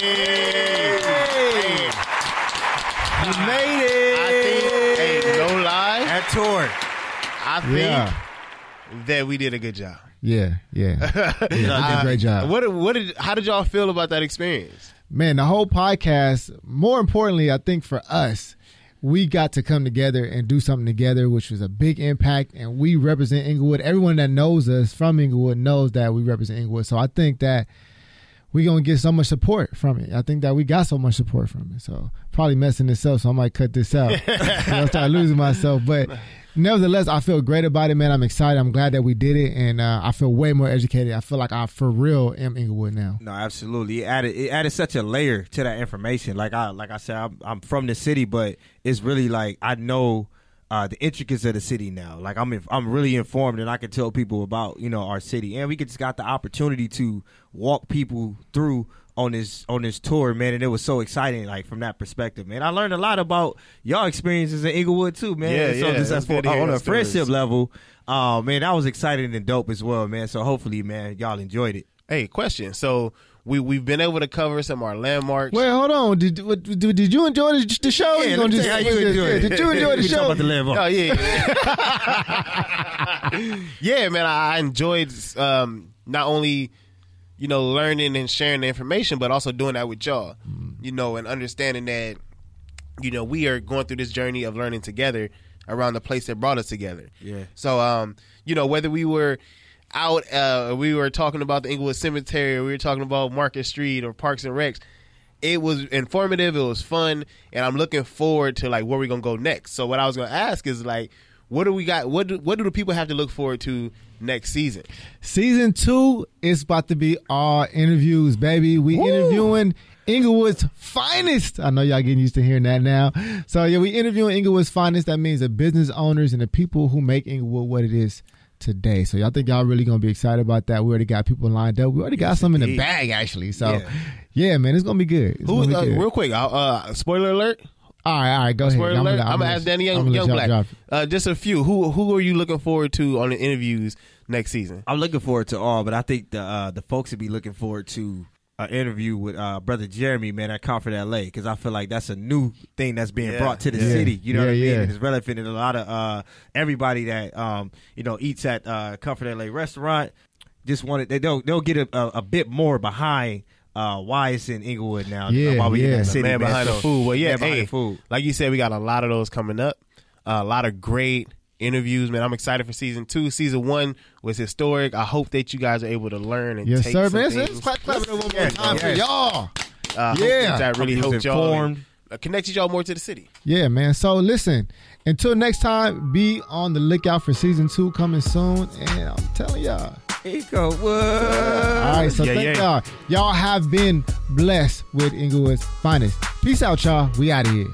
Hey. You ah. made it. I think, hey, no lie, That tour. I think Yeah. that we did a good job. Yeah, yeah. yeah a uh, great job. What what did how did y'all feel about that experience? Man, the whole podcast, more importantly, I think for us, we got to come together and do something together, which was a big impact. And we represent Inglewood. Everyone that knows us from Inglewood knows that we represent Inglewood. So I think that we're going to get so much support from it. I think that we got so much support from it. So probably messing this up. So I might cut this out. I'll start losing myself. But nevertheless, I feel great about it, man. I'm excited. I'm glad that we did it. And uh, I feel way more educated. I feel like I, for real, am Inglewood now. No, absolutely. It added it added such a layer to that information. Like I like I said, I'm, I'm from the city, but it's really like I know uh, the intricacies of the city now. Like I'm inf- I'm really informed, and I can tell people about you know our city, and we just got the opportunity to walk people through on this on this tour, man, and it was so exciting. Like from that perspective, man, I learned a lot about y'all experiences in Inglewood too, man. Yeah, so yeah, just it's for, on a those stories. friendship level, uh, man, that was exciting and dope as well, man. So hopefully, man, y'all enjoyed it. Hey, question. So we we've been able to cover some of our landmarks. Wait, hold on. Did what, did, did you enjoy the, the show? Yeah, You let me tell you how you enjoy it. Did you enjoy the We talk show? about the live. Oh yeah, yeah, man. I enjoyed um, not only you know learning and sharing the information, but also doing that with y'all. You know, and understanding that you know we are going through this journey of learning together around the place that brought us together. Yeah. So, um, you know, whether we were out, uh, we were talking about the Inglewood Cemetery, we were talking about Market Street or Parks and Recs. It was informative. It was fun, and I'm looking forward to like where we're gonna go next. So, what I was gonna ask is like, what do we got? What do, what do the people have to look forward to next season? Season two is about to be all interviews, baby. We interviewing Inglewood's finest. I know y'all getting used to hearing that now. So yeah, we interviewing Inglewood's finest. That means the business owners and the people who make Inglewood what it is today. So y'all think y'all really gonna be excited about that? We already got people lined up. We already got some in the bag actually. So Yeah. yeah, man, it's gonna be good. It's Who? be Uh, good. real quick, uh, uh, spoiler alert. all right, all right, go ahead. Spoiler alert. I'm, gonna let- ask Danny I'm Young, gonna Young let Black. y'all drop. Uh, just a few. Who who are you looking forward to on the interviews next season? I'm looking forward to all, but I think the uh, the folks would be looking forward to an interview with uh, brother Jeremy, man, at Comfort LA, because I feel like that's a new thing that's being Yeah. brought to the Yeah. city. You know Yeah, what I mean? yeah. And it's relevant in a lot of uh, everybody that um, you know eats at uh, Comfort LA restaurant. Just wanted they don't they'll get a, a, a bit more behind. Uh, why it's in Inglewood now? Yeah, while we in yeah. that The city, man behind So- the food. Well, yeah, Man behind hey, the food. like you said, we got a lot of those coming up. Uh, a lot of great interviews, man. I'm excited for season two. Season one was historic. I hope that you guys are able to learn and Yes, take sir, some man. things. Let's clap, clap it one more Yeah, time for y'all. Uh, Yeah. that, that really Hope he helped y'all informed. and, uh, connected y'all more to the city. Yeah, man. So listen, until next time, be on the lookout for season two coming soon. And I'm telling y'all. Inglewood. All right, so Yeah, thank yeah. y'all. Y'all have been blessed with Inglewood's finest. Peace out, y'all. We out of here.